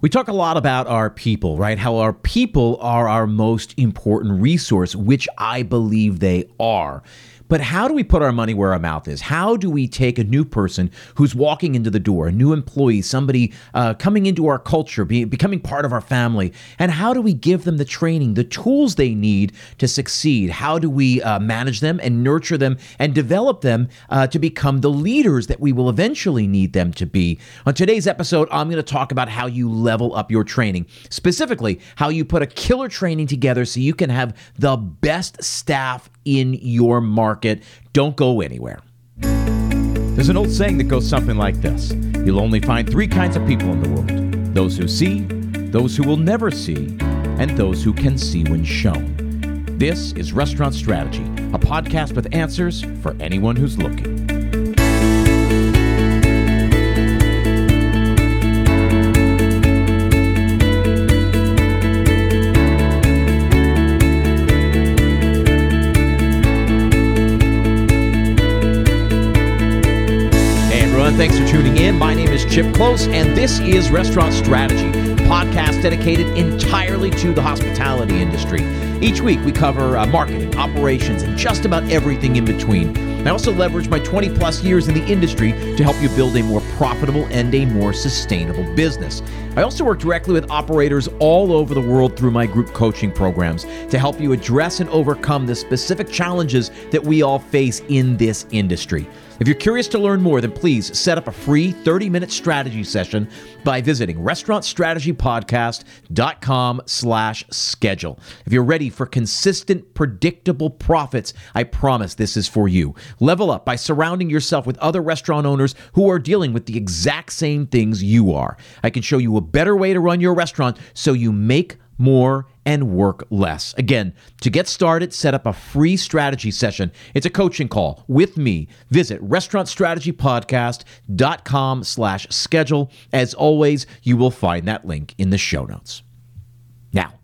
We talk a lot about our people, right? How our people are our most important resource, which I believe they are. But how do we put our money where our mouth is? How do we take a new person who's walking into the door, a new employee, somebody uh, coming into our culture, be, becoming part of our family, and how do we give them the training, the tools they need to succeed? How do we uh, manage them and nurture them and develop them uh, to become the leaders that we will eventually need them to be? On today's episode, I'm going to talk about how you level up your training, specifically, how you put a killer training together so you can have the best staff in your market. Don't go anywhere. There's an old saying that goes something like this You'll only find three kinds of people in the world those who see, those who will never see, and those who can see when shown. This is Restaurant Strategy, a podcast with answers for anyone who's looking. Chip Klose, and this is Restaurant Strategy, podcast dedicated entirely to the hospitality industry. Each week, we cover uh, marketing, operations, and just about everything in between. I also leverage my 20 plus years in the industry to help you build a more profitable and a more sustainable business. I also work directly with operators all over the world through my group coaching programs to help you address and overcome the specific challenges that we all face in this industry. If you're curious to learn more, then please set up a free 30 minute strategy session by visiting restaurantstrategypodcast.com slash schedule. If you're ready for consistent, predictable profits, I promise this is for you. Level up by surrounding yourself with other restaurant owners who are dealing with the exact same things you are. I can show you a better way to run your restaurant so you make more and work less. Again, to get started, set up a free strategy session. It's a coaching call with me. Visit restaurantstrategypodcast.com slash schedule. As always, you will find that link in the show notes. Now,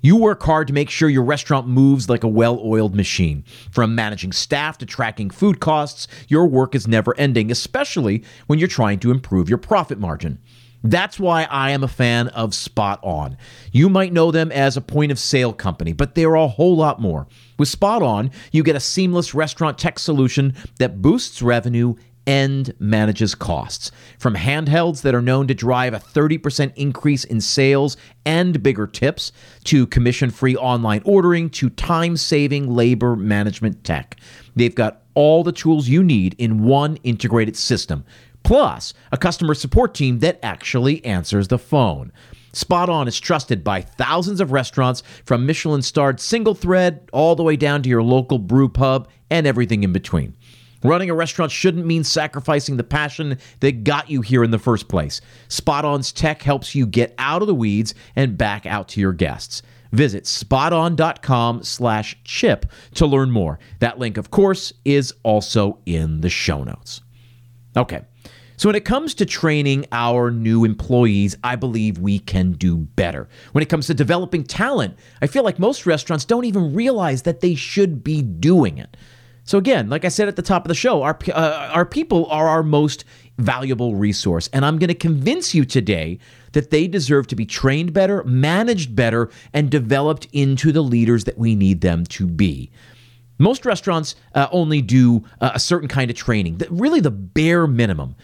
you work hard to make sure your restaurant moves like a well oiled machine. From managing staff to tracking food costs, your work is never ending, especially when you're trying to improve your profit margin. That's why I am a fan of SpotOn. You might know them as a point of sale company, but they're a whole lot more. With SpotOn, you get a seamless restaurant tech solution that boosts revenue and manages costs. From handhelds that are known to drive a 30% increase in sales and bigger tips, to commission free online ordering, to time saving labor management tech. They've got all the tools you need in one integrated system plus a customer support team that actually answers the phone. SpotOn is trusted by thousands of restaurants from Michelin starred SingleThread all the way down to your local brew pub and everything in between. Running a restaurant shouldn't mean sacrificing the passion that got you here in the first place. SpotOn's tech helps you get out of the weeds and back out to your guests. Visit spoton.com slash chip to learn more. That link, of course, is also in the show notes. Okay. So, when it comes to training our new employees, I believe we can do better. When it comes to developing talent, I feel like most restaurants don't even realize that they should be doing it. So, again, like I said at the top of the show, our, uh, our people are our most valuable resource. And I'm going to convince you today that they deserve to be trained better, managed better, and developed into the leaders that we need them to be. Most restaurants uh, only do uh, a certain kind of training, really the bare minimum.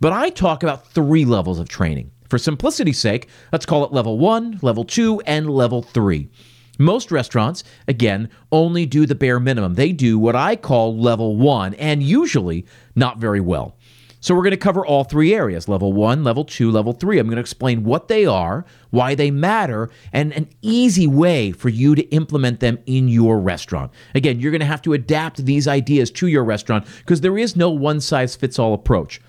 But I talk about three levels of training. For simplicity's sake, let's call it level one, level two, and level three. Most restaurants, again, only do the bare minimum. They do what I call level one, and usually not very well. So we're going to cover all three areas level one, level two, level three. I'm going to explain what they are, why they matter, and an easy way for you to implement them in your restaurant. Again, you're going to have to adapt these ideas to your restaurant because there is no one size fits all approach.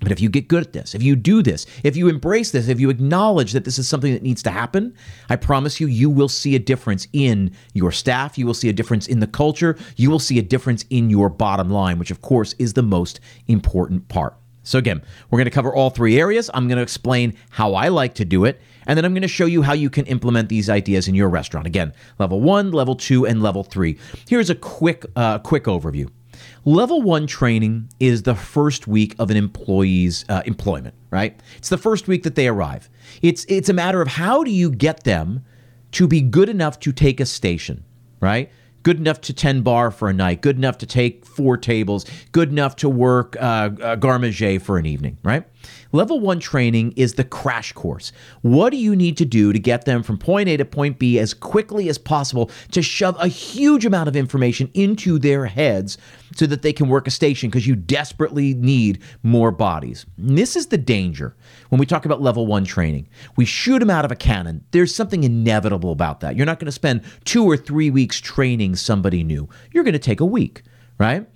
But if you get good at this, if you do this, if you embrace this, if you acknowledge that this is something that needs to happen, I promise you, you will see a difference in your staff. You will see a difference in the culture. You will see a difference in your bottom line, which, of course, is the most important part. So, again, we're going to cover all three areas. I'm going to explain how I like to do it, and then I'm going to show you how you can implement these ideas in your restaurant. Again, level one, level two, and level three. Here's a quick, uh, quick overview. Level one training is the first week of an employee's uh, employment, right? It's the first week that they arrive. It's it's a matter of how do you get them to be good enough to take a station, right? Good enough to tend bar for a night, good enough to take four tables, good enough to work uh, uh, garde for an evening, right? Level one training is the crash course. What do you need to do to get them from point A to point B as quickly as possible to shove a huge amount of information into their heads so that they can work a station because you desperately need more bodies? And this is the danger when we talk about level one training. We shoot them out of a cannon. There's something inevitable about that. You're not going to spend two or three weeks training somebody new, you're going to take a week, right?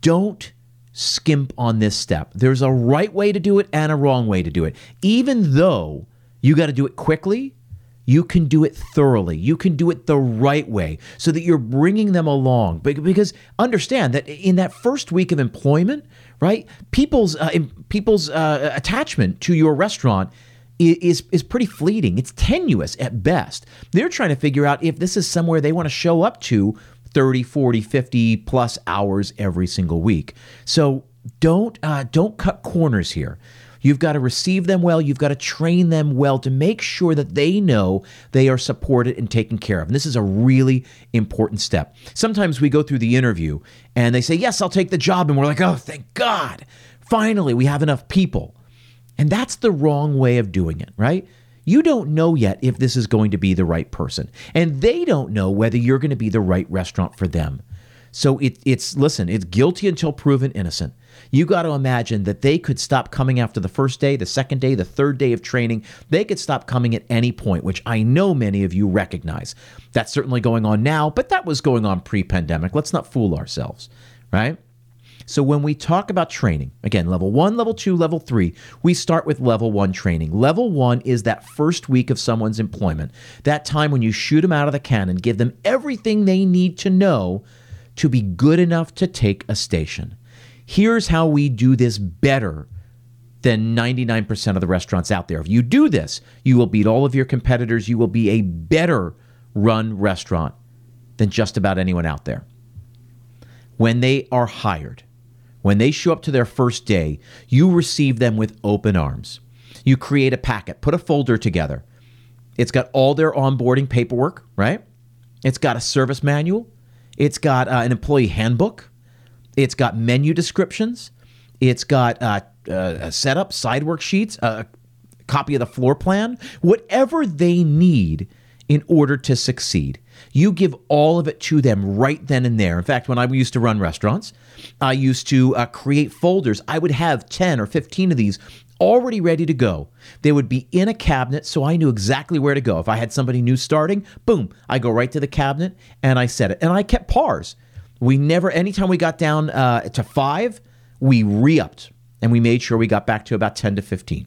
Don't skimp on this step. There's a right way to do it and a wrong way to do it. Even though you got to do it quickly, you can do it thoroughly. You can do it the right way so that you're bringing them along. Because understand that in that first week of employment, right? People's uh, people's uh, attachment to your restaurant is is pretty fleeting. It's tenuous at best. They're trying to figure out if this is somewhere they want to show up to 30, 40, 50 plus hours every single week. So don't uh, don't cut corners here. You've got to receive them well. You've got to train them well to make sure that they know they are supported and taken care of. And this is a really important step. Sometimes we go through the interview and they say, Yes, I'll take the job. And we're like, Oh, thank God. Finally, we have enough people. And that's the wrong way of doing it, right? You don't know yet if this is going to be the right person. And they don't know whether you're going to be the right restaurant for them. So it, it's, listen, it's guilty until proven innocent. You got to imagine that they could stop coming after the first day, the second day, the third day of training. They could stop coming at any point, which I know many of you recognize. That's certainly going on now, but that was going on pre pandemic. Let's not fool ourselves, right? So when we talk about training, again, level one, level two, level three, we start with level one training. Level one is that first week of someone's employment, that time when you shoot them out of the cannon, give them everything they need to know to be good enough to take a station. Here's how we do this better than 99% of the restaurants out there. If you do this, you will beat all of your competitors. You will be a better run restaurant than just about anyone out there. When they are hired, when they show up to their first day, you receive them with open arms. You create a packet, put a folder together. It's got all their onboarding paperwork, right? It's got a service manual. It's got uh, an employee handbook. It's got menu descriptions. It's got uh, uh, a setup, side worksheets, a copy of the floor plan, whatever they need in order to succeed. You give all of it to them right then and there. In fact, when I used to run restaurants, I used to uh, create folders. I would have 10 or 15 of these already ready to go. They would be in a cabinet, so I knew exactly where to go. If I had somebody new starting, boom, I go right to the cabinet and I set it. And I kept pars. We never, anytime we got down uh, to five, we re upped and we made sure we got back to about 10 to 15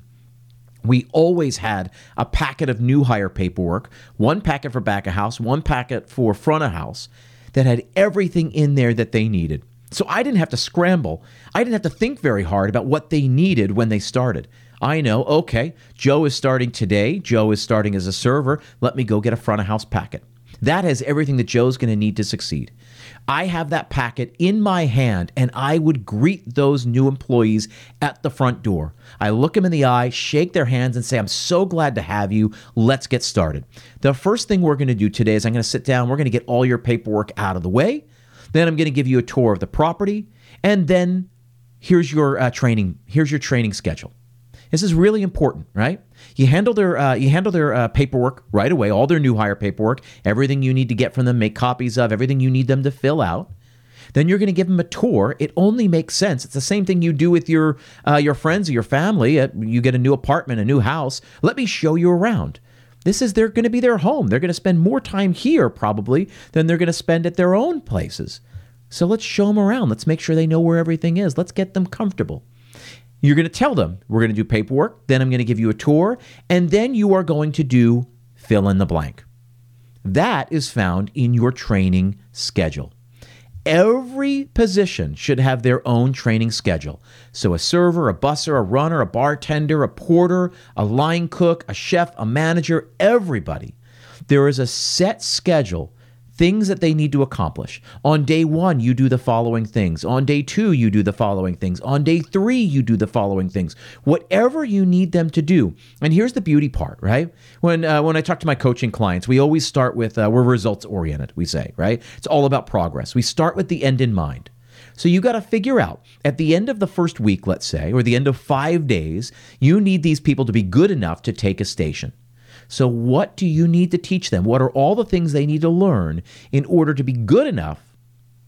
we always had a packet of new hire paperwork, one packet for back of house, one packet for front of house that had everything in there that they needed. So I didn't have to scramble. I didn't have to think very hard about what they needed when they started. I know, okay, Joe is starting today. Joe is starting as a server. Let me go get a front of house packet. That has everything that Joe's going to need to succeed. I have that packet in my hand and I would greet those new employees at the front door. I look them in the eye, shake their hands, and say, I'm so glad to have you. Let's get started. The first thing we're going to do today is I'm going to sit down, we're going to get all your paperwork out of the way. Then I'm going to give you a tour of the property. And then here's your uh, training. Here's your training schedule. This is really important, right? You handle their uh, you handle their uh, paperwork right away, all their new hire paperwork, everything you need to get from them, make copies of, everything you need them to fill out. Then you're going to give them a tour. It only makes sense. It's the same thing you do with your uh, your friends or your family. you get a new apartment, a new house. Let me show you around. This is they're going to be their home. They're going to spend more time here probably than they're going to spend at their own places. So let's show them around. Let's make sure they know where everything is. Let's get them comfortable. You're going to tell them, we're going to do paperwork, then I'm going to give you a tour, and then you are going to do fill in the blank. That is found in your training schedule. Every position should have their own training schedule. So, a server, a busser, a runner, a bartender, a porter, a line cook, a chef, a manager, everybody. There is a set schedule things that they need to accomplish. On day one, you do the following things. On day two, you do the following things. On day three, you do the following things. Whatever you need them to do. And here's the beauty part, right? When uh, when I talk to my coaching clients, we always start with uh, we're results oriented. We say, right? It's all about progress. We start with the end in mind. So you got to figure out at the end of the first week, let's say, or the end of five days, you need these people to be good enough to take a station. So, what do you need to teach them? What are all the things they need to learn in order to be good enough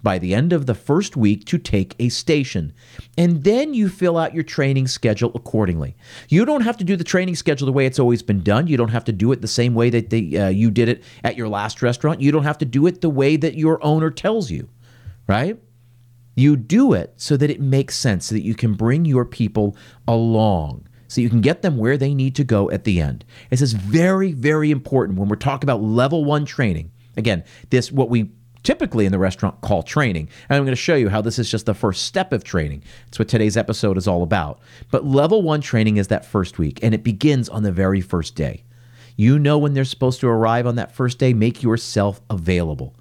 by the end of the first week to take a station? And then you fill out your training schedule accordingly. You don't have to do the training schedule the way it's always been done. You don't have to do it the same way that uh, you did it at your last restaurant. You don't have to do it the way that your owner tells you, right? You do it so that it makes sense, so that you can bring your people along so you can get them where they need to go at the end. This is very, very important when we're talking about level one training. Again, this what we typically in the restaurant call training. And I'm going to show you how this is just the first step of training. That's what today's episode is all about. But level one training is that first week, and it begins on the very first day. You know when they're supposed to arrive on that first day, make yourself available.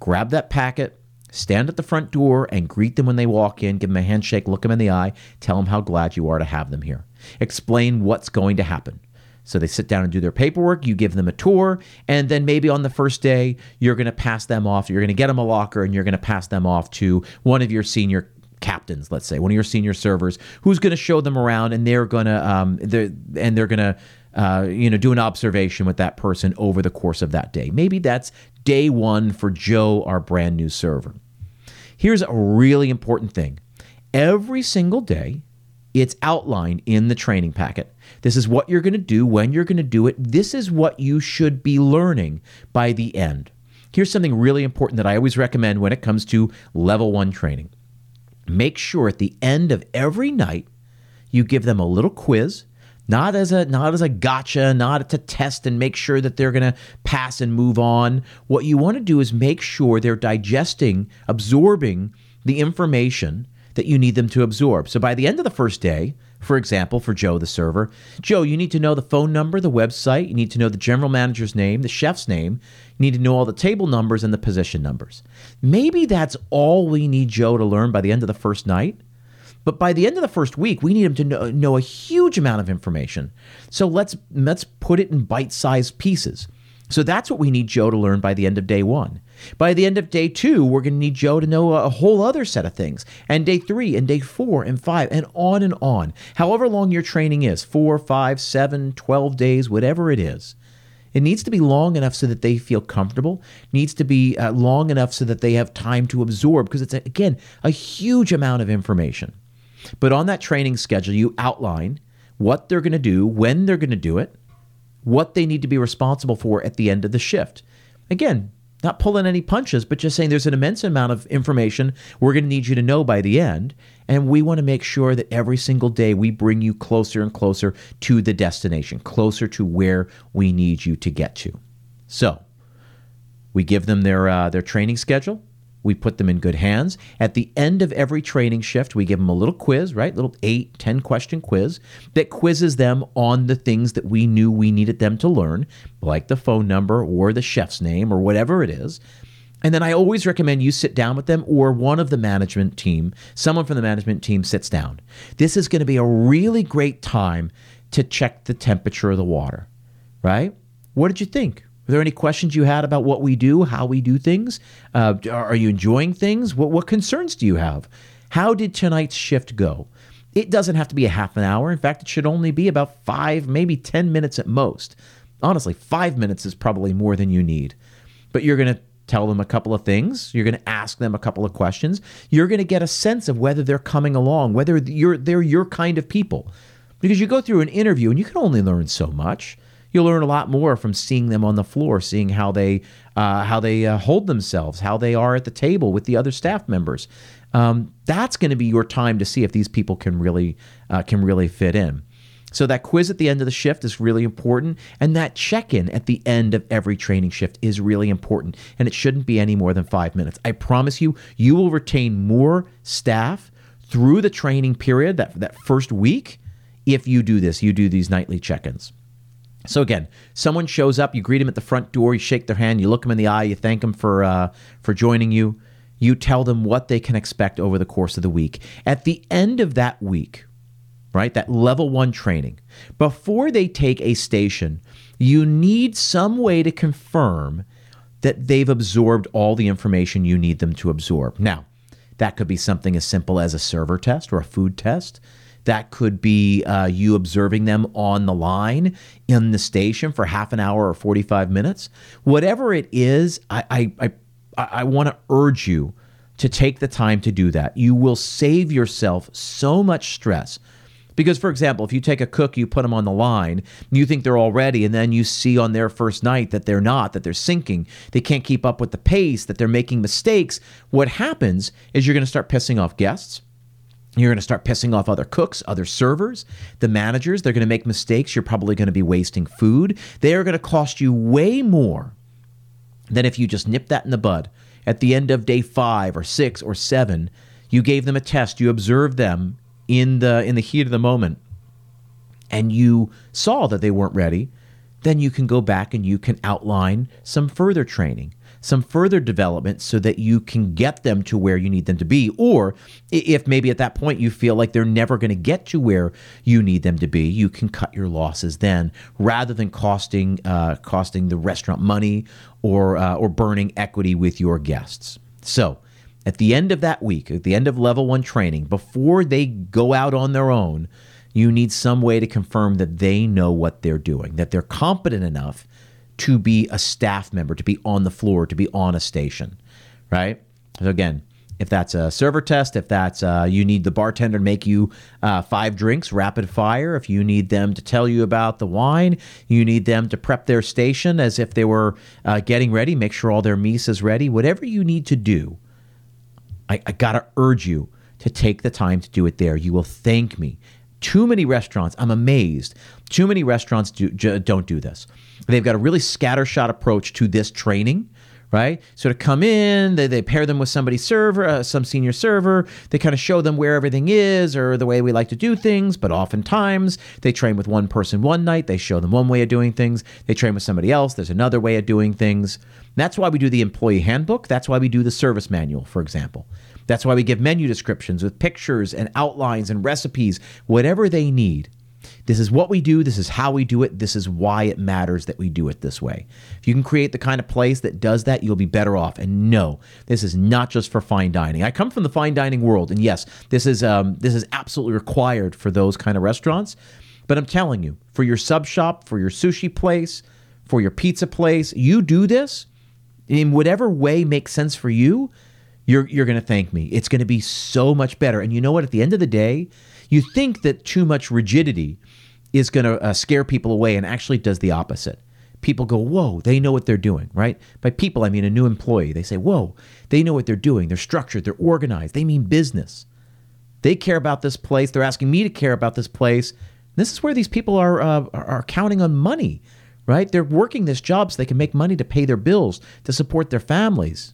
Grab that packet, stand at the front door, and greet them when they walk in. Give them a handshake, look them in the eye, tell them how glad you are to have them here. Explain what's going to happen. So they sit down and do their paperwork, you give them a tour, and then maybe on the first day, you're going to pass them off. You're going to get them a locker and you're going to pass them off to one of your senior captains, let's say, one of your senior servers, who's going to show them around and they're going to, um, they're, and they're going to, uh, you know, do an observation with that person over the course of that day. Maybe that's day one for Joe, our brand new server. Here's a really important thing every single day, it's outlined in the training packet. This is what you're going to do, when you're going to do it. This is what you should be learning by the end. Here's something really important that I always recommend when it comes to level one training. Make sure at the end of every night, you give them a little quiz not as a not as a gotcha, not to test and make sure that they're going to pass and move on. What you want to do is make sure they're digesting, absorbing the information that you need them to absorb. So by the end of the first day, for example, for Joe the server, Joe, you need to know the phone number, the website, you need to know the general manager's name, the chef's name, you need to know all the table numbers and the position numbers. Maybe that's all we need Joe to learn by the end of the first night. But by the end of the first week, we need him to know, know a huge amount of information. So let's let's put it in bite-sized pieces. So that's what we need Joe to learn by the end of day one. By the end of day two, we're going to need Joe to know a whole other set of things. And day three, and day four, and five, and on and on. However long your training is four, five, seven, 12 days, whatever it is. It needs to be long enough so that they feel comfortable. Needs to be uh, long enough so that they have time to absorb because it's, again, a huge amount of information. But on that training schedule, you outline what they're going to do, when they're going to do it, what they need to be responsible for at the end of the shift. Again, not pulling any punches, but just saying there's an immense amount of information we're going to need you to know by the end. And we want to make sure that every single day we bring you closer and closer to the destination, closer to where we need you to get to. So we give them their, uh, their training schedule. We put them in good hands. At the end of every training shift, we give them a little quiz, right? Little eight, 10 question quiz that quizzes them on the things that we knew we needed them to learn, like the phone number or the chef's name or whatever it is. And then I always recommend you sit down with them or one of the management team, someone from the management team sits down. This is going to be a really great time to check the temperature of the water, right? What did you think? Were there any questions you had about what we do, how we do things? Uh, are you enjoying things? What, what concerns do you have? How did tonight's shift go? It doesn't have to be a half an hour. In fact, it should only be about five, maybe 10 minutes at most. Honestly, five minutes is probably more than you need. But you're going to tell them a couple of things. You're going to ask them a couple of questions. You're going to get a sense of whether they're coming along, whether you're, they're your kind of people. Because you go through an interview and you can only learn so much. You'll learn a lot more from seeing them on the floor, seeing how they uh, how they uh, hold themselves, how they are at the table with the other staff members. Um, that's going to be your time to see if these people can really uh, can really fit in. So that quiz at the end of the shift is really important, and that check-in at the end of every training shift is really important, and it shouldn't be any more than five minutes. I promise you, you will retain more staff through the training period that that first week if you do this. You do these nightly check-ins. So again, someone shows up, you greet them at the front door, you shake their hand, you look them in the eye, you thank them for uh, for joining you. You tell them what they can expect over the course of the week. At the end of that week, right, that level one training, before they take a station, you need some way to confirm that they've absorbed all the information you need them to absorb. Now, that could be something as simple as a server test or a food test. That could be uh, you observing them on the line in the station for half an hour or 45 minutes. Whatever it is, I, I, I, I want to urge you to take the time to do that. You will save yourself so much stress. Because, for example, if you take a cook, you put them on the line, you think they're all ready, and then you see on their first night that they're not, that they're sinking, they can't keep up with the pace, that they're making mistakes. What happens is you're going to start pissing off guests. You're going to start pissing off other cooks, other servers, the managers. They're going to make mistakes. You're probably going to be wasting food. They are going to cost you way more than if you just nip that in the bud. At the end of day five or six or seven, you gave them a test, you observed them, in the in the heat of the moment and you saw that they weren't ready, then you can go back and you can outline some further training, some further development so that you can get them to where you need them to be. Or if maybe at that point you feel like they're never going to get to where you need them to be, you can cut your losses then rather than costing uh, costing the restaurant money or uh, or burning equity with your guests. So at the end of that week, at the end of level one training, before they go out on their own, you need some way to confirm that they know what they're doing, that they're competent enough to be a staff member, to be on the floor, to be on a station, right? So again, if that's a server test, if that's uh, you need the bartender to make you uh, five drinks rapid fire, if you need them to tell you about the wine, you need them to prep their station as if they were uh, getting ready, make sure all their mise is ready, whatever you need to do I, I got to urge you to take the time to do it there. You will thank me. Too many restaurants, I'm amazed. Too many restaurants do, j- don't do this. They've got a really scattershot approach to this training right? So to come in, they, they pair them with somebody server, uh, some senior server. They kind of show them where everything is or the way we like to do things. But oftentimes they train with one person one night. They show them one way of doing things. They train with somebody else. There's another way of doing things. That's why we do the employee handbook. That's why we do the service manual, for example. That's why we give menu descriptions with pictures and outlines and recipes, whatever they need. This is what we do. This is how we do it. This is why it matters that we do it this way. If you can create the kind of place that does that, you'll be better off. And no, this is not just for fine dining. I come from the fine dining world, and yes, this is um, this is absolutely required for those kind of restaurants. But I'm telling you, for your sub shop, for your sushi place, for your pizza place, you do this, in whatever way makes sense for you, you're you're going to thank me. It's going to be so much better. And you know what? At the end of the day, you think that too much rigidity is going to uh, scare people away, and actually does the opposite. People go, "Whoa, they know what they're doing." Right? By people, I mean a new employee. They say, "Whoa, they know what they're doing. They're structured. They're organized. They mean business. They care about this place. They're asking me to care about this place." This is where these people are uh, are counting on money right? They're working this job so they can make money to pay their bills, to support their families,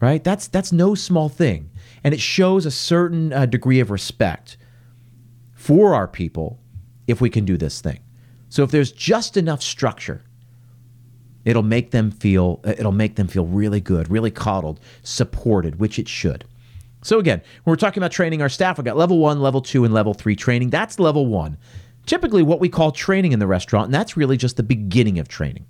right? That's that's no small thing, and it shows a certain uh, degree of respect for our people if we can do this thing. So if there's just enough structure, it'll make them feel it'll make them feel really good, really coddled, supported, which it should. So again, when we're talking about training our staff, we've got level 1, level 2 and level 3 training. That's level 1 typically what we call training in the restaurant, and that's really just the beginning of training.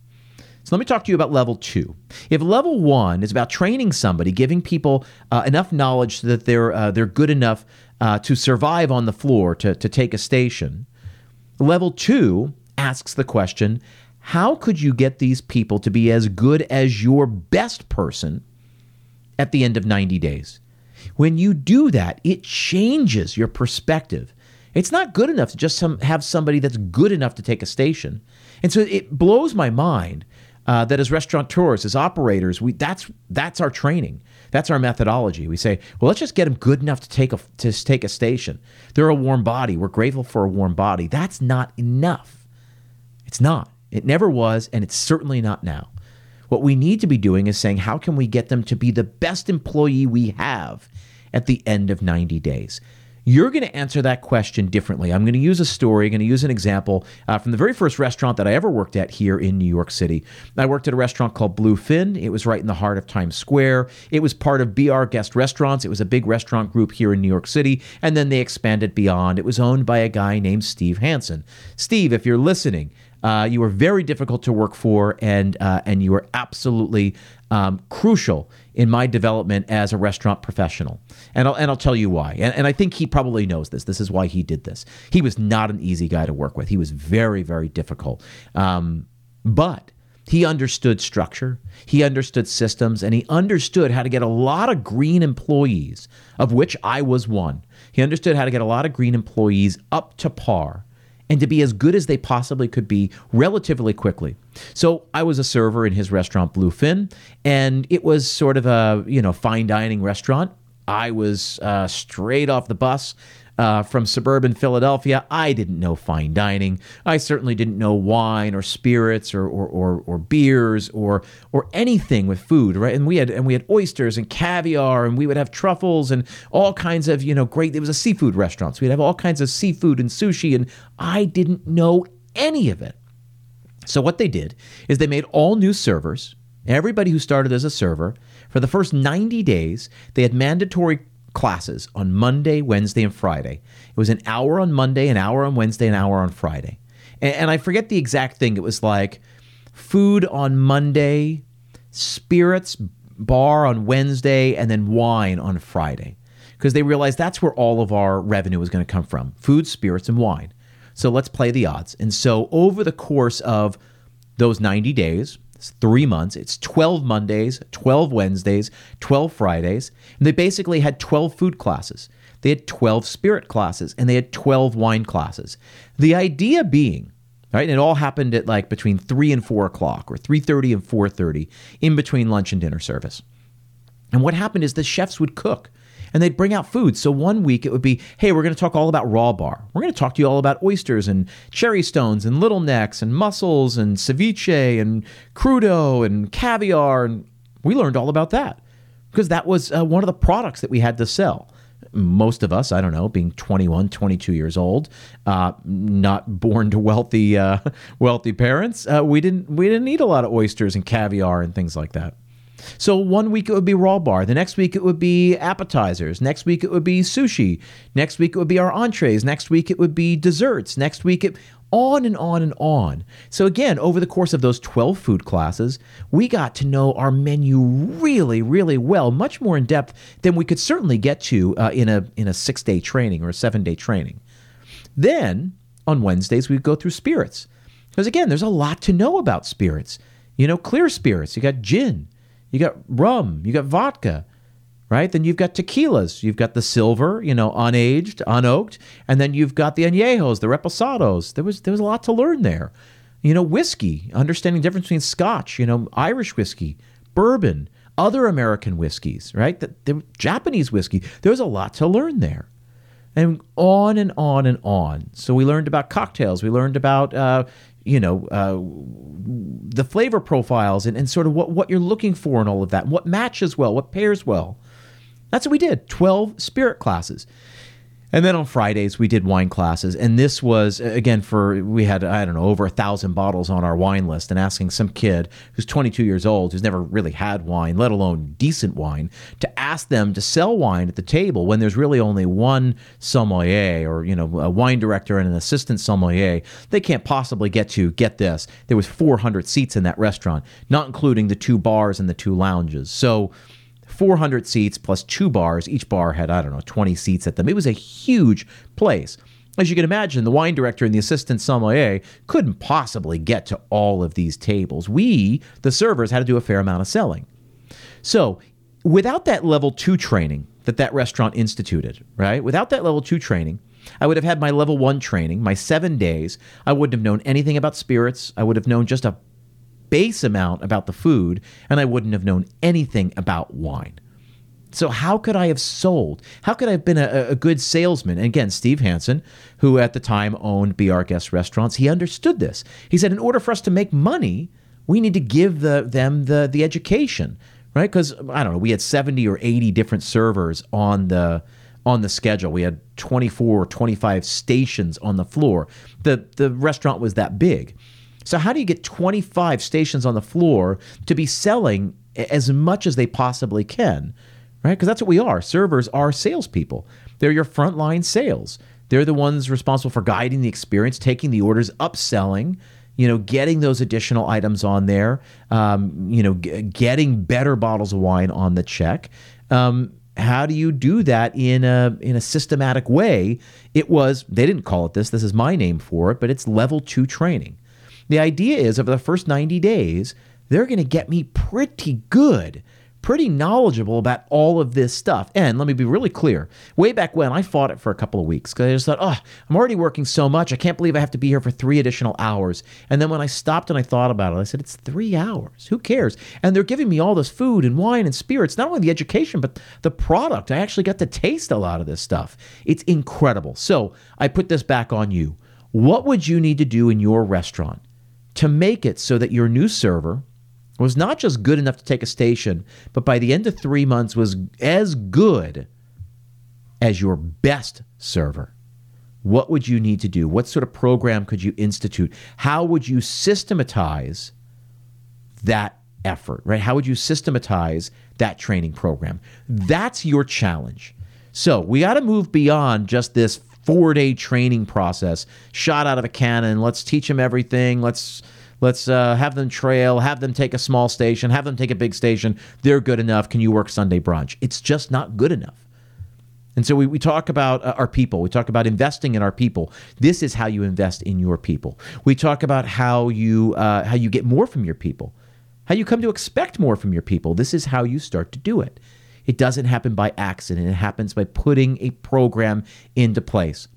So let me talk to you about level two. If level one is about training somebody, giving people uh, enough knowledge so that they're uh, they're good enough uh, to survive on the floor to to take a station, level two asks the question: How could you get these people to be as good as your best person at the end of 90 days? When you do that, it changes your perspective it's not good enough to just some, have somebody that's good enough to take a station. And so it blows my mind uh, that as restaurateurs, as operators, we that's that's our training. That's our methodology. We say, well, let's just get them good enough to take a to take a station. They're a warm body. We're grateful for a warm body. That's not enough. It's not. It never was, and it's certainly not now. What we need to be doing is saying, how can we get them to be the best employee we have at the end of 90 days? You're going to answer that question differently. I'm going to use a story, I'm going to use an example uh, from the very first restaurant that I ever worked at here in New York City. I worked at a restaurant called Bluefin. It was right in the heart of Times Square. It was part of BR Guest Restaurants. It was a big restaurant group here in New York City, and then they expanded beyond. It was owned by a guy named Steve Hanson. Steve, if you're listening, uh, you were very difficult to work for, and uh, and you were absolutely um, crucial in my development as a restaurant professional. And I'll, and I'll tell you why. And, and I think he probably knows this. This is why he did this. He was not an easy guy to work with. He was very very difficult. Um, but he understood structure, he understood systems, and he understood how to get a lot of green employees, of which I was one. He understood how to get a lot of green employees up to par and to be as good as they possibly could be relatively quickly. So I was a server in his restaurant Bluefin, and it was sort of a you know fine dining restaurant. I was uh, straight off the bus uh, from suburban Philadelphia. I didn't know fine dining. I certainly didn't know wine or spirits or, or, or, or, beers or or anything with food, right? And we had and we had oysters and caviar, and we would have truffles and all kinds of you know great. It was a seafood restaurant, so we'd have all kinds of seafood and sushi, and I didn't know any of it. So what they did is they made all new servers. Everybody who started as a server for the first 90 days, they had mandatory classes on Monday, Wednesday, and Friday. It was an hour on Monday, an hour on Wednesday, an hour on Friday. And, and I forget the exact thing. It was like food on Monday, spirits bar on Wednesday, and then wine on Friday. Because they realized that's where all of our revenue was going to come from food, spirits, and wine. So let's play the odds. And so over the course of those 90 days, it's three months. It's 12 Mondays, 12 Wednesdays, 12 Fridays. And they basically had 12 food classes. They had 12 spirit classes and they had 12 wine classes. The idea being, right, and it all happened at like between 3 and 4 o'clock or 3.30 and 4.30 in between lunch and dinner service. And what happened is the chefs would cook and they'd bring out food. So one week it would be, hey, we're going to talk all about raw bar. We're going to talk to you all about oysters and cherry stones and little necks and mussels and ceviche and crudo and caviar. And we learned all about that because that was uh, one of the products that we had to sell most of us, I don't know, being 21, 22 years old, uh, not born to wealthy, uh, wealthy parents, uh, we didn't we didn't eat a lot of oysters and caviar and things like that. So one week it would be raw bar. The next week it would be appetizers. Next week it would be sushi. Next week it would be our entrees. Next week it would be desserts. Next week it on and on and on. So again, over the course of those 12 food classes, we got to know our menu really, really well, much more in depth than we could certainly get to uh, in a in a six day training or a seven day training. Then on Wednesdays we'd go through spirits, because again, there's a lot to know about spirits. You know, clear spirits. You got gin. You got rum, you got vodka, right? Then you've got tequilas. You've got the silver, you know, unaged, unoaked, and then you've got the añejos, the reposados. There was there was a lot to learn there. You know, whiskey, understanding the difference between Scotch, you know, Irish whiskey, bourbon, other American whiskeys, right? The, the Japanese whiskey. There was a lot to learn there and on and on and on. So we learned about cocktails. We learned about uh, you know uh, the flavor profiles and, and sort of what, what you're looking for and all of that, what matches well, what pairs well. That's what we did. Twelve spirit classes. And then on Fridays we did wine classes, and this was again for we had I don't know over a thousand bottles on our wine list, and asking some kid who's 22 years old who's never really had wine, let alone decent wine, to ask them to sell wine at the table when there's really only one sommelier or you know a wine director and an assistant sommelier, they can't possibly get to get this. There was 400 seats in that restaurant, not including the two bars and the two lounges. So 400 seats plus two bars. Each bar had, I don't know, 20 seats at them. It was a huge place. As you can imagine, the wine director and the assistant sommelier couldn't possibly get to all of these tables. We, the servers, had to do a fair amount of selling. So, without that level two training that that restaurant instituted, right? Without that level two training, I would have had my level one training, my seven days. I wouldn't have known anything about spirits. I would have known just a base amount about the food, and I wouldn't have known anything about wine. So how could I have sold? How could I have been a, a, good salesman? And again, Steve Hanson, who at the time owned BR Guest Restaurants, he understood this. He said, in order for us to make money, we need to give the, them the, the education, right? Because I don't know, we had 70 or 80 different servers on the on the schedule. We had 24 or 25 stations on the floor. The, the restaurant was that big. So, how do you get 25 stations on the floor to be selling as much as they possibly can? Right? Because that's what we are. Servers are salespeople, they're your frontline sales. They're the ones responsible for guiding the experience, taking the orders, upselling, you know, getting those additional items on there, um, you know, g- getting better bottles of wine on the check. Um, how do you do that in a in a systematic way? It was they didn't call it this. This is my name for it, but it's level two training. The idea is over the first 90 days, they're going to get me pretty good pretty knowledgeable about all of this stuff. And let me be really clear way back when, I fought it for a couple of weeks because I just thought, oh, I'm already working so much. I can't believe I have to be here for three additional hours. And then when I stopped and I thought about it, I said, it's three hours. Who cares? And they're giving me all this food and wine and spirits, not only the education, but the product. I actually got to taste a lot of this stuff. It's incredible. So I put this back on you. What would you need to do in your restaurant to make it so that your new server, was not just good enough to take a station, but by the end of three months was as good as your best server. What would you need to do? What sort of program could you institute? How would you systematize that effort, right? How would you systematize that training program? That's your challenge. So we got to move beyond just this four day training process shot out of a cannon. Let's teach them everything. Let's Let's uh, have them trail, have them take a small station, have them take a big station. They're good enough. Can you work Sunday brunch? It's just not good enough. And so we, we talk about uh, our people. We talk about investing in our people. This is how you invest in your people. We talk about how you uh, how you get more from your people, how you come to expect more from your people. This is how you start to do it. It doesn't happen by accident. It happens by putting a program into place.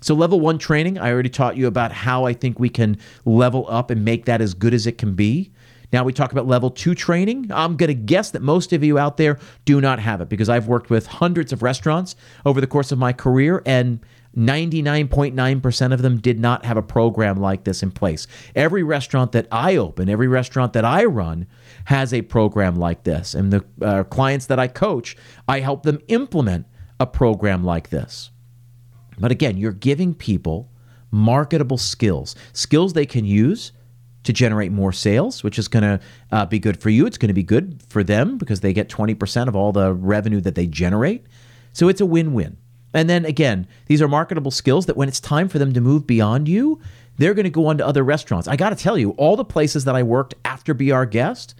So, level one training, I already taught you about how I think we can level up and make that as good as it can be. Now we talk about level two training. I'm going to guess that most of you out there do not have it because I've worked with hundreds of restaurants over the course of my career, and 99.9% of them did not have a program like this in place. Every restaurant that I open, every restaurant that I run, has a program like this. And the uh, clients that I coach, I help them implement a program like this. But again, you're giving people marketable skills, skills they can use to generate more sales, which is going to uh, be good for you. It's going to be good for them because they get 20% of all the revenue that they generate. So it's a win win. And then again, these are marketable skills that when it's time for them to move beyond you, they're going to go on to other restaurants. I got to tell you, all the places that I worked after BR Guest,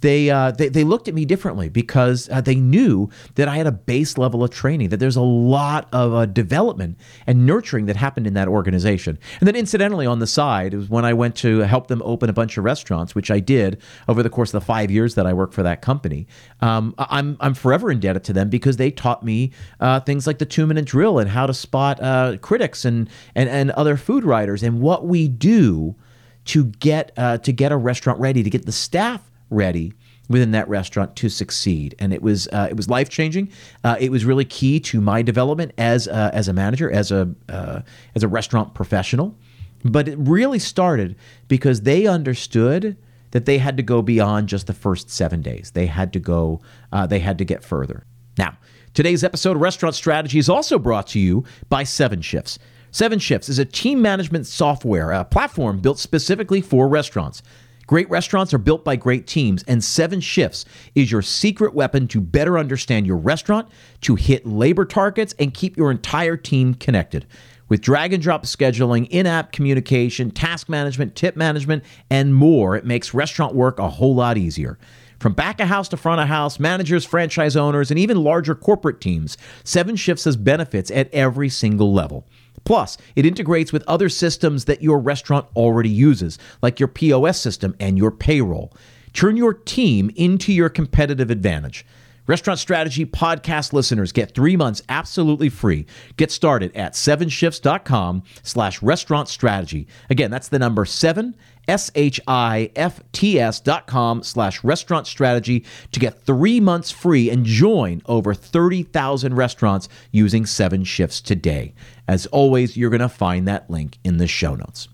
they, uh, they, they looked at me differently because uh, they knew that I had a base level of training, that there's a lot of uh, development and nurturing that happened in that organization. And then, incidentally, on the side, it was when I went to help them open a bunch of restaurants, which I did over the course of the five years that I worked for that company. Um, I'm, I'm forever indebted to them because they taught me uh, things like the two minute drill and how to spot uh, critics and, and, and other food writers and what we do to get uh, to get a restaurant ready, to get the staff ready within that restaurant to succeed. And it was uh, it was life changing. Uh, it was really key to my development as a, as a manager, as a uh, as a restaurant professional. But it really started because they understood that they had to go beyond just the first seven days. They had to go. Uh, they had to get further. Now, today's episode of Restaurant Strategy is also brought to you by Seven Shifts. Seven Shifts is a team management software, a platform built specifically for restaurants. Great restaurants are built by great teams, and Seven Shifts is your secret weapon to better understand your restaurant, to hit labor targets, and keep your entire team connected. With drag and drop scheduling, in app communication, task management, tip management, and more, it makes restaurant work a whole lot easier. From back of house to front of house, managers, franchise owners, and even larger corporate teams, Seven Shifts has benefits at every single level. Plus, it integrates with other systems that your restaurant already uses, like your POS system and your payroll. Turn your team into your competitive advantage. Restaurant Strategy podcast listeners get three months absolutely free. Get started at sevenshifts.com slash restaurant strategy. Again, that's the number seven, S-H-I-F-T-S dot com slash restaurant strategy to get three months free and join over 30,000 restaurants using seven shifts today. As always, you're going to find that link in the show notes.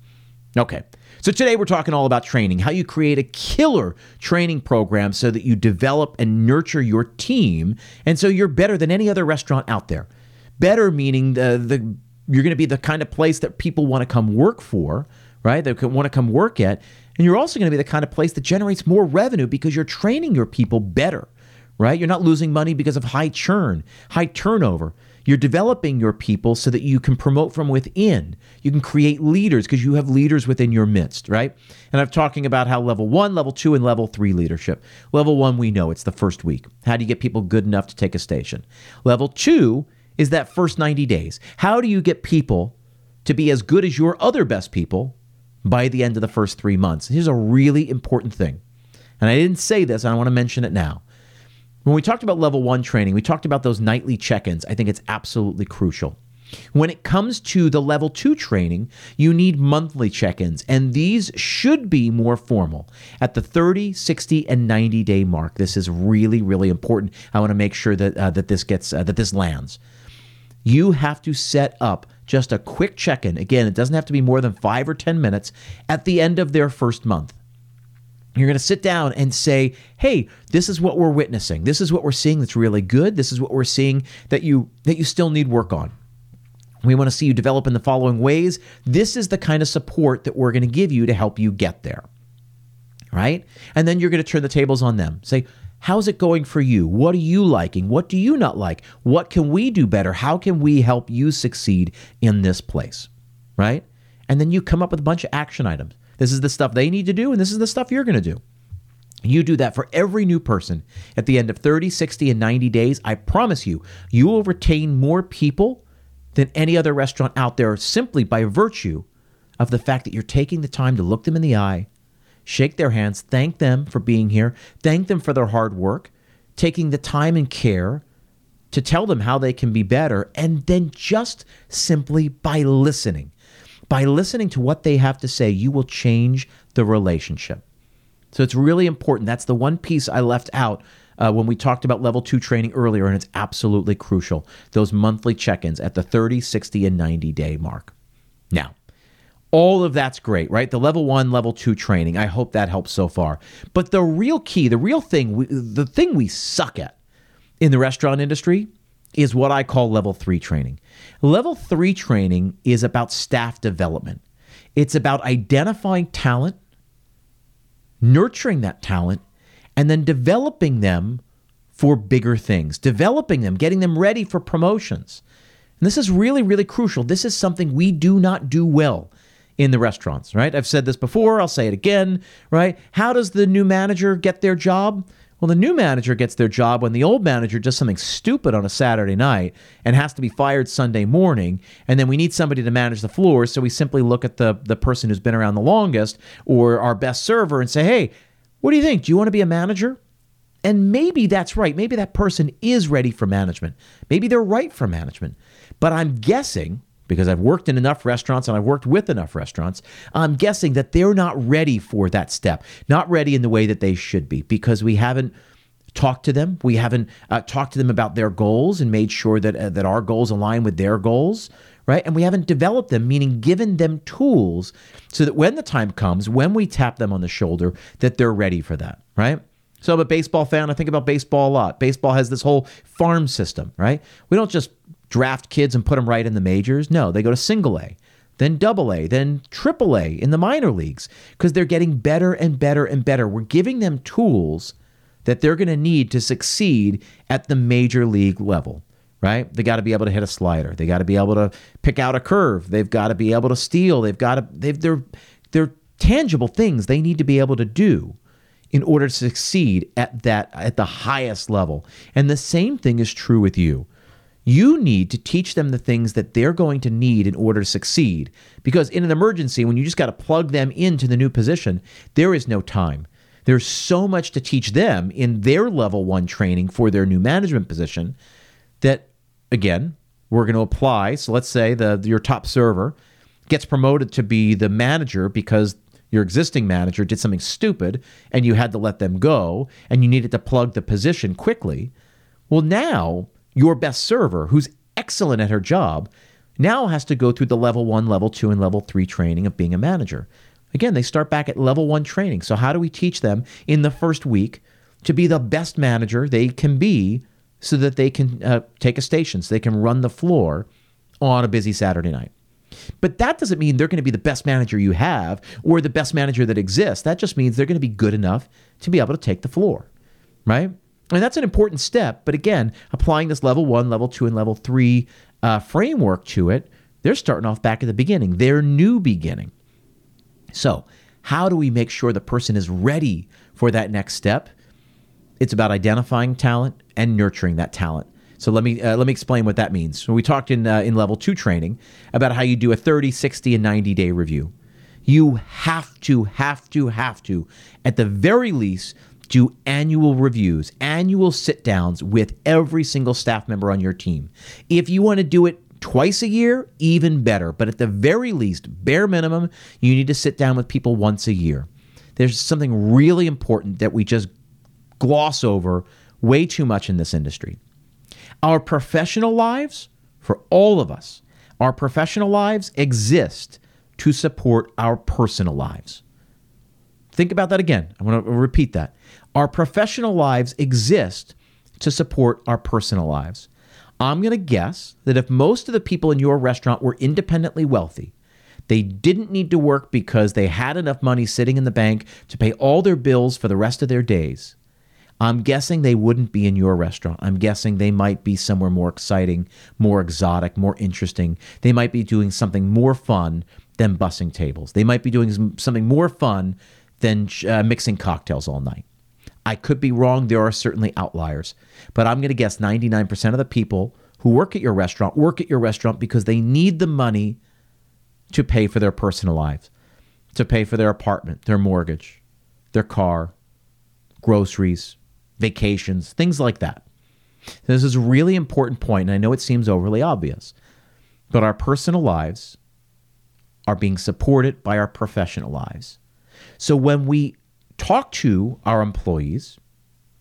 Okay. So today we're talking all about training, how you create a killer training program so that you develop and nurture your team and so you're better than any other restaurant out there. Better meaning the the you're going to be the kind of place that people want to come work for, right? They want to come work at. And you're also going to be the kind of place that generates more revenue because you're training your people better, right? You're not losing money because of high churn, high turnover. You're developing your people so that you can promote from within. You can create leaders because you have leaders within your midst, right? And I'm talking about how level one, level two, and level three leadership. Level one, we know it's the first week. How do you get people good enough to take a station? Level two is that first 90 days. How do you get people to be as good as your other best people by the end of the first three months? Here's a really important thing. And I didn't say this, I want to mention it now. When we talked about level one training, we talked about those nightly check ins. I think it's absolutely crucial. When it comes to the level two training, you need monthly check ins, and these should be more formal at the 30, 60, and 90 day mark. This is really, really important. I want to make sure that, uh, that this gets, uh, that this lands. You have to set up just a quick check in. Again, it doesn't have to be more than five or 10 minutes at the end of their first month. You're going to sit down and say, "Hey, this is what we're witnessing. This is what we're seeing that's really good. This is what we're seeing that you that you still need work on." We want to see you develop in the following ways. This is the kind of support that we're going to give you to help you get there. Right? And then you're going to turn the tables on them. Say, How's it going for you? What are you liking? What do you not like? What can we do better? How can we help you succeed in this place? Right? And then you come up with a bunch of action items. This is the stuff they need to do, and this is the stuff you're going to do. You do that for every new person. At the end of 30, 60, and 90 days, I promise you, you will retain more people than any other restaurant out there simply by virtue of the fact that you're taking the time to look them in the eye, shake their hands, thank them for being here, thank them for their hard work, taking the time and care to tell them how they can be better, and then just simply by listening. By listening to what they have to say, you will change the relationship. So it's really important. That's the one piece I left out uh, when we talked about level two training earlier, and it's absolutely crucial. Those monthly check ins at the 30, 60, and 90 day mark. Now, all of that's great, right? The level one, level two training. I hope that helps so far. But the real key, the real thing, we, the thing we suck at in the restaurant industry is what I call level three training. Level three training is about staff development, it's about identifying talent, nurturing that talent, and then developing them for bigger things, developing them, getting them ready for promotions. And this is really, really crucial. This is something we do not do well in the restaurants, right? I've said this before, I'll say it again, right? How does the new manager get their job? Well, the new manager gets their job when the old manager does something stupid on a Saturday night and has to be fired Sunday morning. And then we need somebody to manage the floor. So we simply look at the, the person who's been around the longest or our best server and say, hey, what do you think? Do you want to be a manager? And maybe that's right. Maybe that person is ready for management. Maybe they're right for management. But I'm guessing because I've worked in enough restaurants and I've worked with enough restaurants, I'm guessing that they're not ready for that step, not ready in the way that they should be because we haven't talked to them. We haven't uh, talked to them about their goals and made sure that uh, that our goals align with their goals, right? And we haven't developed them, meaning given them tools so that when the time comes, when we tap them on the shoulder, that they're ready for that, right? So I'm a baseball fan. I think about baseball a lot. Baseball has this whole farm system, right? We don't just draft kids and put them right in the majors. No, they go to single A, then double A, then triple A in the minor leagues because they're getting better and better and better. We're giving them tools that they're going to need to succeed at the major league level. Right? They got to be able to hit a slider. They got to be able to pick out a curve. They've got to be able to steal. They've got to they've they're they're tangible things they need to be able to do in order to succeed at that at the highest level. And the same thing is true with you. You need to teach them the things that they're going to need in order to succeed. Because in an emergency, when you just got to plug them into the new position, there is no time. There's so much to teach them in their level one training for their new management position that, again, we're going to apply. So let's say the your top server gets promoted to be the manager because your existing manager did something stupid and you had to let them go and you needed to plug the position quickly. Well, now your best server, who's excellent at her job, now has to go through the level one, level two, and level three training of being a manager. Again, they start back at level one training. So, how do we teach them in the first week to be the best manager they can be so that they can uh, take a station, so they can run the floor on a busy Saturday night. But that doesn't mean they're going to be the best manager you have or the best manager that exists. That just means they're going to be good enough to be able to take the floor, right? And that's an important step. But again, applying this level one, level two, and level three uh, framework to it, they're starting off back at the beginning, their new beginning. So, how do we make sure the person is ready for that next step? It's about identifying talent and nurturing that talent. So let me uh, let me explain what that means. So we talked in uh, in level 2 training about how you do a 30, 60 and 90 day review. You have to have to have to at the very least do annual reviews, annual sit downs with every single staff member on your team. If you want to do it twice a year, even better. But at the very least, bare minimum, you need to sit down with people once a year. There's something really important that we just gloss over way too much in this industry. Our professional lives, for all of us, our professional lives exist to support our personal lives. Think about that again. I want to repeat that. Our professional lives exist to support our personal lives. I'm going to guess that if most of the people in your restaurant were independently wealthy, they didn't need to work because they had enough money sitting in the bank to pay all their bills for the rest of their days. I'm guessing they wouldn't be in your restaurant. I'm guessing they might be somewhere more exciting, more exotic, more interesting. They might be doing something more fun than bussing tables. They might be doing something more fun than uh, mixing cocktails all night. I could be wrong. There are certainly outliers. But I'm going to guess 99% of the people who work at your restaurant work at your restaurant because they need the money to pay for their personal lives, to pay for their apartment, their mortgage, their car, groceries, vacations, things like that. This is a really important point, and I know it seems overly obvious, but our personal lives are being supported by our professional lives. So when we talk to our employees,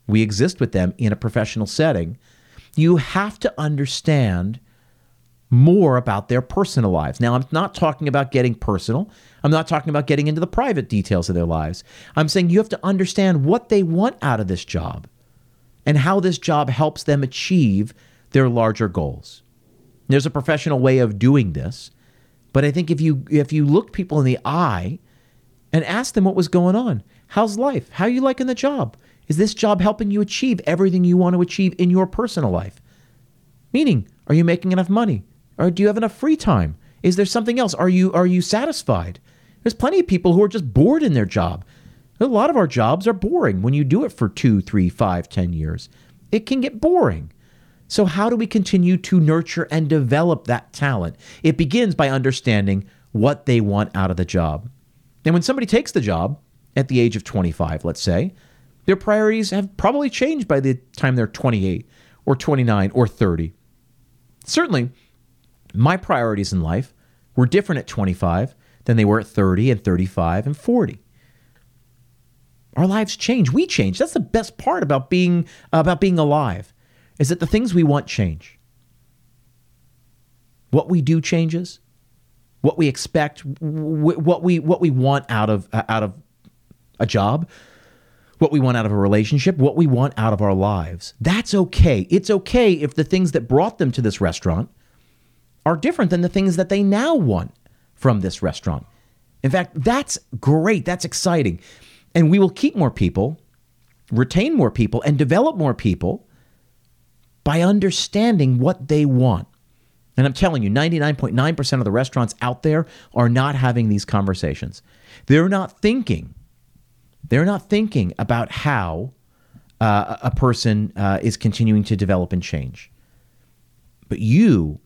we exist with them in a professional setting, you have to understand more about their personal lives. Now, I'm not talking about getting personal. I'm not talking about getting into the private details of their lives. I'm saying you have to understand what they want out of this job and how this job helps them achieve their larger goals. There's a professional way of doing this, but I think if you if you look people in the eye and ask them what was going on, how's life? How are you liking the job? Is this job helping you achieve everything you want to achieve in your personal life? Meaning, are you making enough money? Or do you have enough free time? Is there something else? Are you are you satisfied? There's plenty of people who are just bored in their job. A lot of our jobs are boring when you do it for two, three, five, ten years. It can get boring. So, how do we continue to nurture and develop that talent? It begins by understanding what they want out of the job. And when somebody takes the job at the age of 25, let's say, their priorities have probably changed by the time they're 28 or 29 or 30. Certainly, my priorities in life were different at 25 than they were at 30 and 35 and 40. Our lives change. We change. That's the best part about being about being alive is that the things we want change. What we do changes. What we expect, what we what we want out of uh, out of a job, what we want out of a relationship, what we want out of our lives. That's okay. It's okay if the things that brought them to this restaurant are different than the things that they now want from this restaurant. In fact, that's great. That's exciting. And we will keep more people, retain more people, and develop more people by understanding what they want. And I'm telling you, 99.9% of the restaurants out there are not having these conversations. They're not thinking. They're not thinking about how uh, a person uh, is continuing to develop and change. But you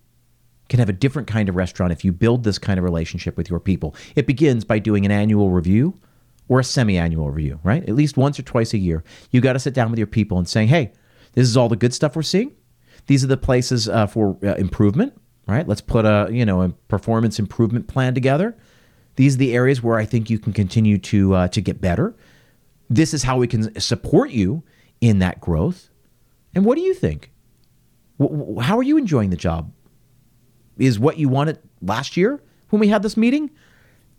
can have a different kind of restaurant if you build this kind of relationship with your people. It begins by doing an annual review or a semi-annual review, right? At least once or twice a year. You got to sit down with your people and saying, "Hey, this is all the good stuff we're seeing. These are the places uh, for uh, improvement, right? Let's put a you know a performance improvement plan together. These are the areas where I think you can continue to uh, to get better. This is how we can support you in that growth. And what do you think? How are you enjoying the job? Is what you wanted last year when we had this meeting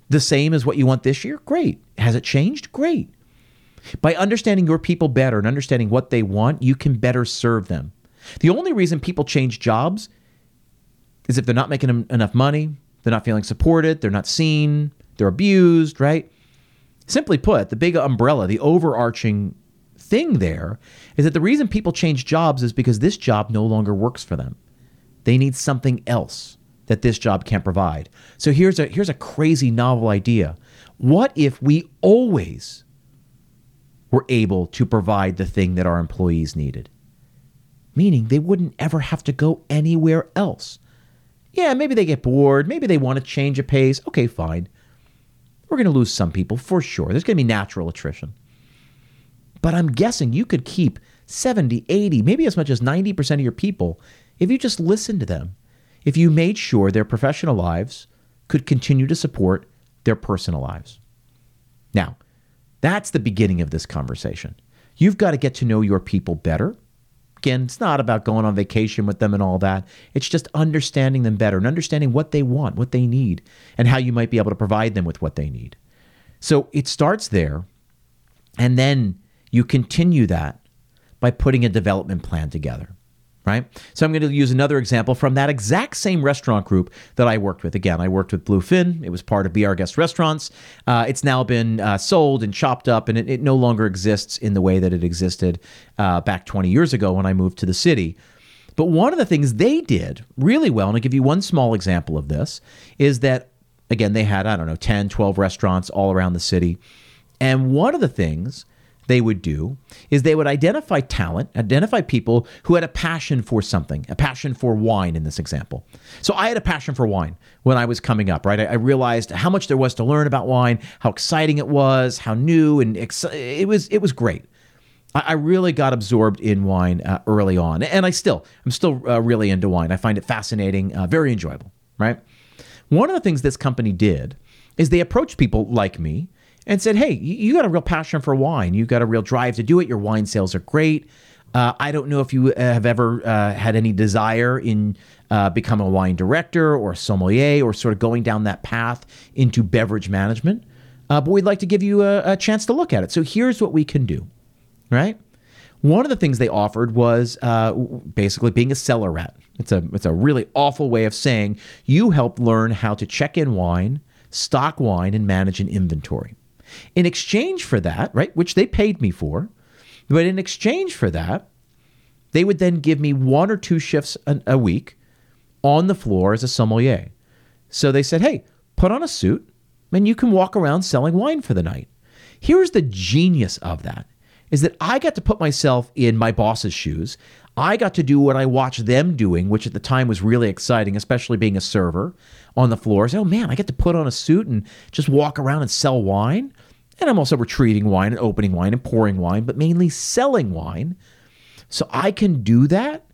the same as what you want this year? Great. Has it changed? Great. By understanding your people better and understanding what they want, you can better serve them. The only reason people change jobs is if they're not making enough money, they're not feeling supported, they're not seen, they're abused, right? Simply put, the big umbrella, the overarching thing there is that the reason people change jobs is because this job no longer works for them. They need something else that this job can't provide. So here's a here's a crazy novel idea. What if we always were able to provide the thing that our employees needed? Meaning they wouldn't ever have to go anywhere else. Yeah, maybe they get bored, maybe they want to change a pace. Okay, fine. We're going to lose some people for sure. There's going to be natural attrition. But I'm guessing you could keep 70, 80, maybe as much as 90% of your people if you just listened to them if you made sure their professional lives could continue to support their personal lives. Now, that's the beginning of this conversation. You've got to get to know your people better. Again, it's not about going on vacation with them and all that. It's just understanding them better and understanding what they want, what they need, and how you might be able to provide them with what they need. So it starts there, and then you continue that by putting a development plan together right? So I'm going to use another example from that exact same restaurant group that I worked with. Again, I worked with Bluefin. It was part of BR Guest Restaurants. Uh, it's now been uh, sold and chopped up, and it, it, no longer exists in the way that it existed uh, back 20 years ago when I moved to the city. But one of the things they did really well, and I'll give you one small example of this, is that, again, they had, I don't know, 10, 12 restaurants all around the city. And one of the things they would do is they would identify talent, identify people who had a passion for something, a passion for wine in this example. So I had a passion for wine when I was coming up, right? I, I realized how much there was to learn about wine, how exciting it was, how new and ex- it was. It was great. I, I really got absorbed in wine uh, early on, and I still, I'm still uh, really into wine. I find it fascinating, uh, very enjoyable, right? One of the things this company did is they approached people like me and said, Hey, you got a real passion for wine. You got a real drive to do it. Your wine sales are great. Uh, I don't know if you uh, have ever uh, had any desire in uh, becoming a wine director or a sommelier or sort of going down that path into beverage management. Uh, but we'd like to give you a, a chance to look at it. So here's what we can do, right? One of the things they offered was uh, basically being a cellar rat. It's a it's a really awful way of saying you help learn how to check in wine, stock wine, and manage an inventory. In exchange for that, right, which they paid me for, but in exchange for that, they would then give me one or two shifts a, a week on the floor as a sommelier. So they said, hey, put on a suit and you can walk around selling wine for the night. Here's the genius of that is that I got to put myself in my boss's shoes. I got to do what I watched them doing, which at the time was really exciting, especially being a server on the floor. So, oh man, I get to put on a suit and just walk around and sell wine. And I'm also retrieving wine and opening wine and pouring wine, but mainly selling wine. So I can do that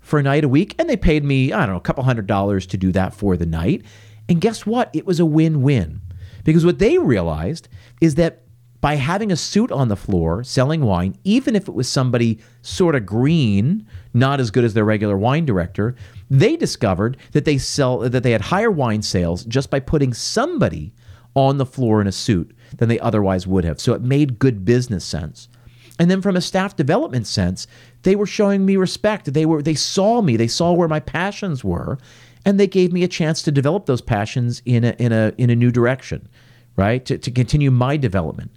for a night a week. And they paid me, I don't know, a couple hundred dollars to do that for the night. And guess what? It was a win win. Because what they realized is that by having a suit on the floor selling wine, even if it was somebody sort of green, not as good as their regular wine director, they discovered that they sell that they had higher wine sales just by putting somebody on the floor in a suit than they otherwise would have. So it made good business sense. And then from a staff development sense, they were showing me respect. They were they saw me, they saw where my passions were, and they gave me a chance to develop those passions in a in a in a new direction, right? To, to continue my development.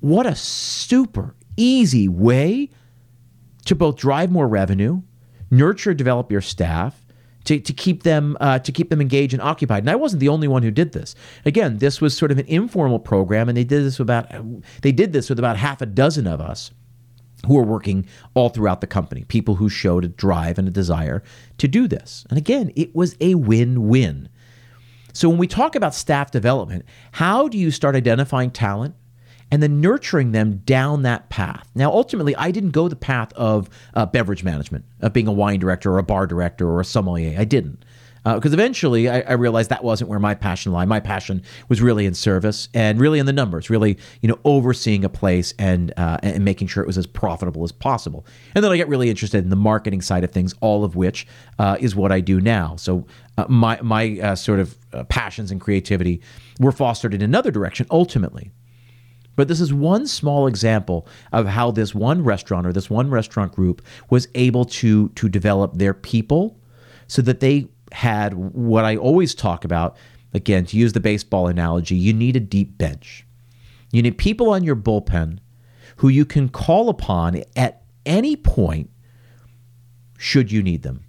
What a super easy way to both drive more revenue, nurture, develop your staff, to, to keep them uh, to keep them engaged and occupied. And I wasn't the only one who did this. Again, this was sort of an informal program, and they did this about they did this with about half a dozen of us who were working all throughout the company. People who showed a drive and a desire to do this. And again, it was a win-win. So when we talk about staff development, how do you start identifying talent? And then nurturing them down that path. Now, ultimately, I didn't go the path of uh, beverage management, of being a wine director or a bar director or a sommelier. I didn't. Because uh, eventually I, I, realized that wasn't where my passion lay. My passion was really in service and really in the numbers, really, you know, overseeing a place and uh, and making sure it was as profitable as possible. And then I get really interested in the marketing side of things, all of which uh, is what I do now. So uh, my my uh, sort of passions and creativity were fostered in another direction ultimately. But this is one small example of how this one restaurant or this one restaurant group was able to to develop their people so that they had what I always talk about again to use the baseball analogy, you need a deep bench. You need people on your bullpen who you can call upon at any point should you need them.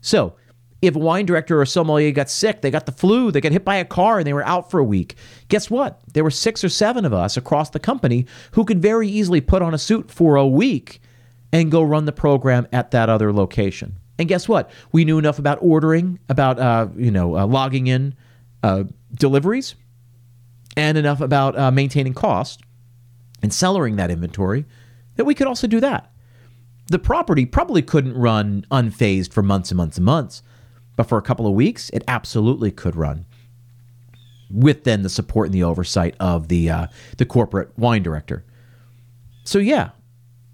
So, if a wine director or sommelier got sick, they got the flu, they got hit by a car, and they were out for a week, guess what? There were six or seven of us across the company who could very easily put on a suit for a week and go run the program at that other location. And guess what? We knew enough about ordering, about uh, you know uh, logging in uh, deliveries, and enough about uh, maintaining cost and cellaring that inventory that we could also do that. The property probably couldn't run unfazed for months and months and months but for a couple of weeks, it absolutely could run with then the support and the oversight of the uh, the corporate wine director. So yeah,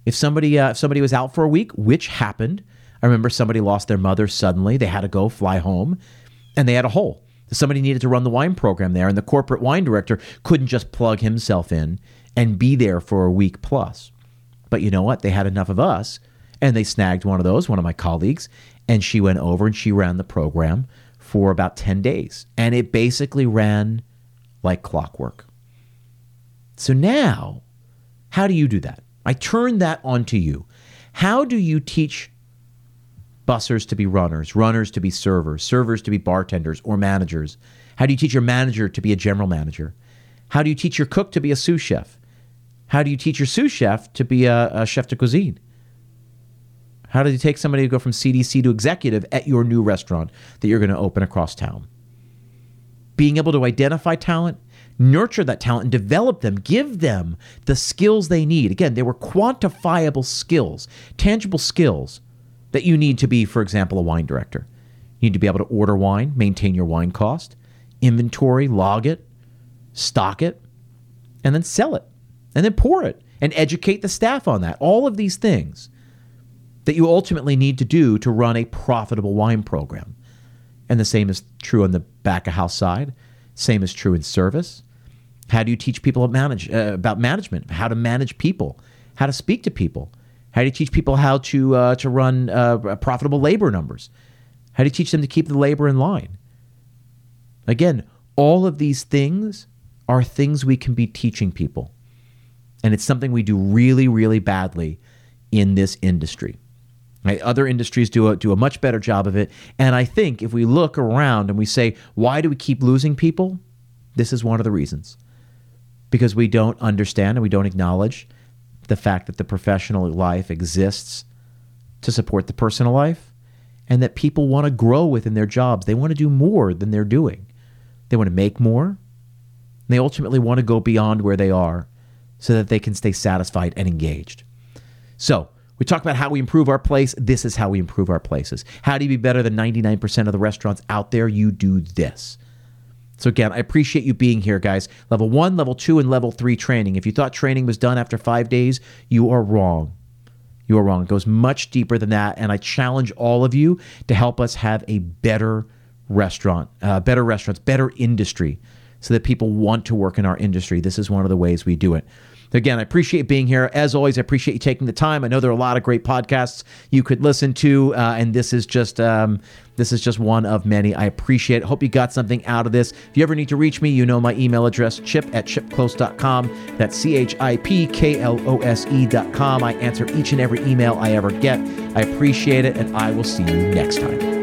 if somebody uh, if somebody was out for a week, which happened, I remember somebody lost their mother suddenly. They had to go fly home, and they had a hole. Somebody needed to run the wine program there, and the corporate wine director couldn't just plug himself in and be there for a week plus. But you know what? They had enough of us, and they snagged one of those, one of my colleagues, and she went over and she ran the program for about 10 days. And it basically ran like clockwork. So now, how do you do that? I turn that onto you. How do you teach bussers to be runners, runners to be servers, servers to be bartenders or managers? How do you teach your manager to be a general manager? How do you teach your cook to be a sous chef? How do you teach your sous chef to be a, a chef de cuisine? How do you take somebody to go from CDC to executive at your new restaurant that you're going to open across town? Being able to identify talent, nurture that talent, and develop them, give them the skills they need. Again, they were quantifiable skills, tangible skills that you need to be, for example, a wine director. You need to be able to order wine, maintain your wine cost, inventory, log it, stock it, and then sell it, and then pour it, and educate the staff on that. All of these things that you ultimately need to do to run a profitable wine program. And the same is true on the back of house side. Same is true in service. How do you teach people manage, uh, about management? How to manage people? How to speak to people? How do you teach people how to uh, to run uh, profitable labor numbers? How do you teach them to keep the labor in line? Again, all of these things are things we can be teaching people. And it's something we do really, really badly in this industry. Right? Other industries do a, do a much better job of it. And I think if we look around and we say, why do we keep losing people? This is one of the reasons. Because we don't understand and we don't acknowledge the fact that the professional life exists to support the personal life and that people want to grow within their jobs. They want to do more than they're doing. They want to make more. They ultimately want to go beyond where they are so that they can stay satisfied and engaged. So, we talk about how we improve our place. This is how we improve our places. How do you be better than 99% of the restaurants out there? You do this. So, again, I appreciate you being here, guys. Level one, level two, and level three training. If you thought training was done after five days, you are wrong. You are wrong. It goes much deeper than that. And I challenge all of you to help us have a better restaurant, uh, better restaurants, better industry so that people want to work in our industry. This is one of the ways we do it. Again, I appreciate being here. As always, I appreciate you taking the time. I know there are a lot of great podcasts you could listen to, uh, and this is just um, this is just one of many. I appreciate it. Hope you got something out of this. If you ever need to reach me, you know my email address, chip at chipklose.com. That's C H I P K L O S E.com. I answer each and every email I ever get. I appreciate it, and I will see you next time.